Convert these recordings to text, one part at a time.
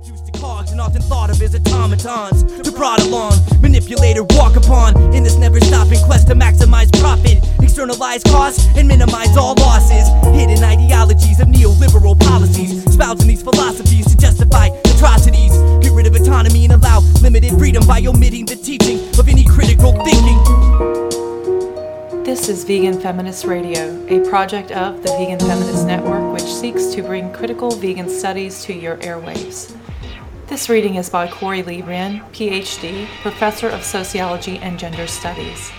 reduced to cogs and often thought of as automatons to brought along, manipulate or walk upon in this never stopping quest to maximize profit, externalize costs, and minimize all losses. Hidden ideologies of neoliberal policies, espousing these philosophies to justify atrocities. Get rid of autonomy and allow limited freedom by omitting the teaching of any critical thinking. This is Vegan Feminist Radio, a project of the Vegan Feminist Network, which seeks to bring critical vegan studies to your airwaves. This reading is by Corey Lee Wrenn, PhD, Professor of Sociology and Gender Studies.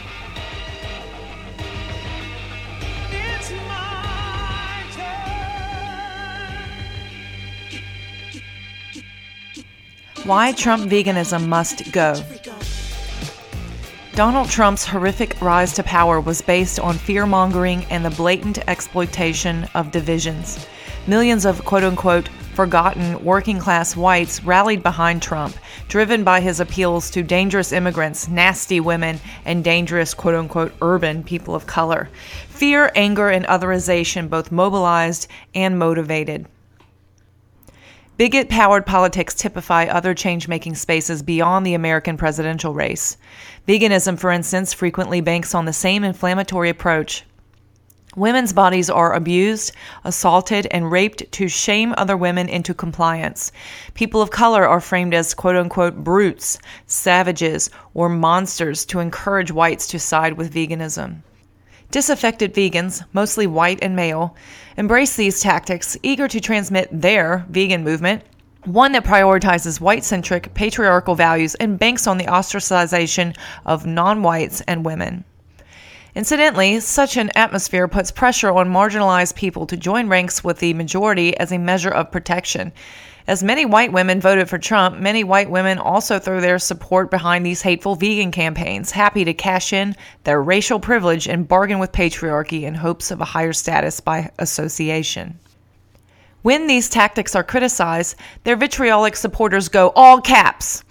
Why Trump veganism must go. Donald Trump's horrific rise to power was based on fear mongering and the blatant exploitation of divisions. Millions of quote unquote forgotten working class whites rallied behind Trump, driven by his appeals to dangerous immigrants, nasty women, and dangerous quote unquote urban people of color. Fear, anger, and otherization both mobilized and motivated. Bigot powered politics typify other change making spaces beyond the American presidential race. Veganism, for instance, frequently banks on the same inflammatory approach. Women's bodies are abused, assaulted, and raped to shame other women into compliance. People of color are framed as quote unquote brutes, savages, or monsters to encourage whites to side with veganism. Disaffected vegans, mostly white and male, embrace these tactics, eager to transmit their vegan movement, one that prioritizes white centric patriarchal values and banks on the ostracization of non whites and women. Incidentally, such an atmosphere puts pressure on marginalized people to join ranks with the majority as a measure of protection. As many white women voted for Trump, many white women also throw their support behind these hateful vegan campaigns, happy to cash in their racial privilege and bargain with patriarchy in hopes of a higher status by association. When these tactics are criticized, their vitriolic supporters go all caps.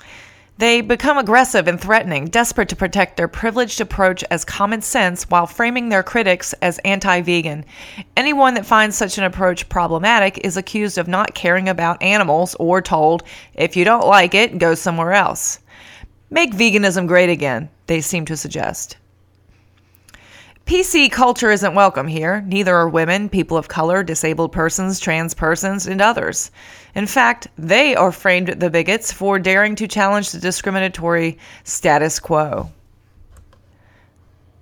They become aggressive and threatening, desperate to protect their privileged approach as common sense while framing their critics as anti vegan. Anyone that finds such an approach problematic is accused of not caring about animals or told, if you don't like it, go somewhere else. Make veganism great again, they seem to suggest. PC culture isn't welcome here. Neither are women, people of color, disabled persons, trans persons, and others. In fact, they are framed the bigots for daring to challenge the discriminatory status quo.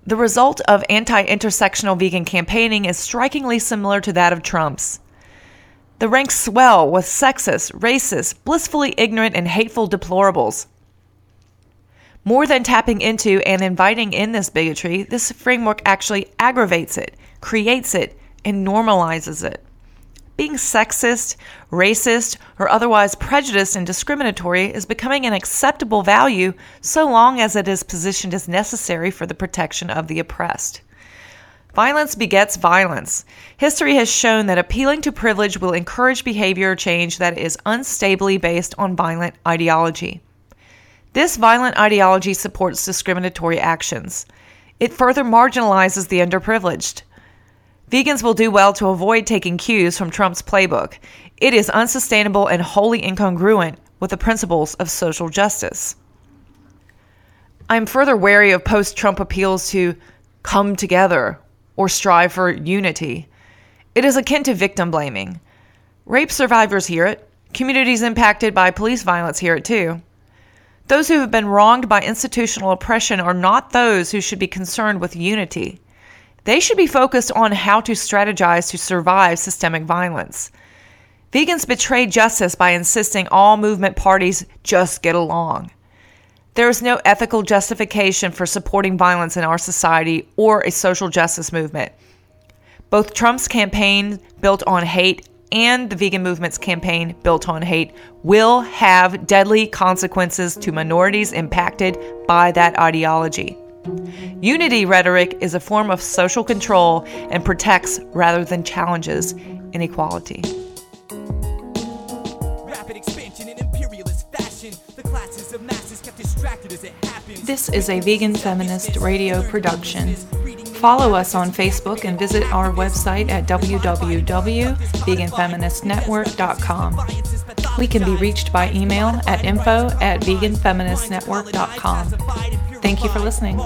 The result of anti intersectional vegan campaigning is strikingly similar to that of Trump's. The ranks swell with sexist, racist, blissfully ignorant, and hateful deplorables. More than tapping into and inviting in this bigotry, this framework actually aggravates it, creates it, and normalizes it. Being sexist, racist, or otherwise prejudiced and discriminatory is becoming an acceptable value so long as it is positioned as necessary for the protection of the oppressed. Violence begets violence. History has shown that appealing to privilege will encourage behavior change that is unstably based on violent ideology. This violent ideology supports discriminatory actions. It further marginalizes the underprivileged. Vegans will do well to avoid taking cues from Trump's playbook. It is unsustainable and wholly incongruent with the principles of social justice. I'm further wary of post Trump appeals to come together or strive for unity. It is akin to victim blaming. Rape survivors hear it, communities impacted by police violence hear it too. Those who have been wronged by institutional oppression are not those who should be concerned with unity. They should be focused on how to strategize to survive systemic violence. Vegans betray justice by insisting all movement parties just get along. There is no ethical justification for supporting violence in our society or a social justice movement. Both Trump's campaign built on hate and the vegan movement's campaign, Built on Hate, will have deadly consequences to minorities impacted by that ideology. Unity rhetoric is a form of social control and protects rather than challenges inequality. This is a vegan feminist radio production. Follow us on Facebook and visit our website at www.veganfeministnetwork.com. We can be reached by email at info at veganfeministnetwork.com. Thank you for listening.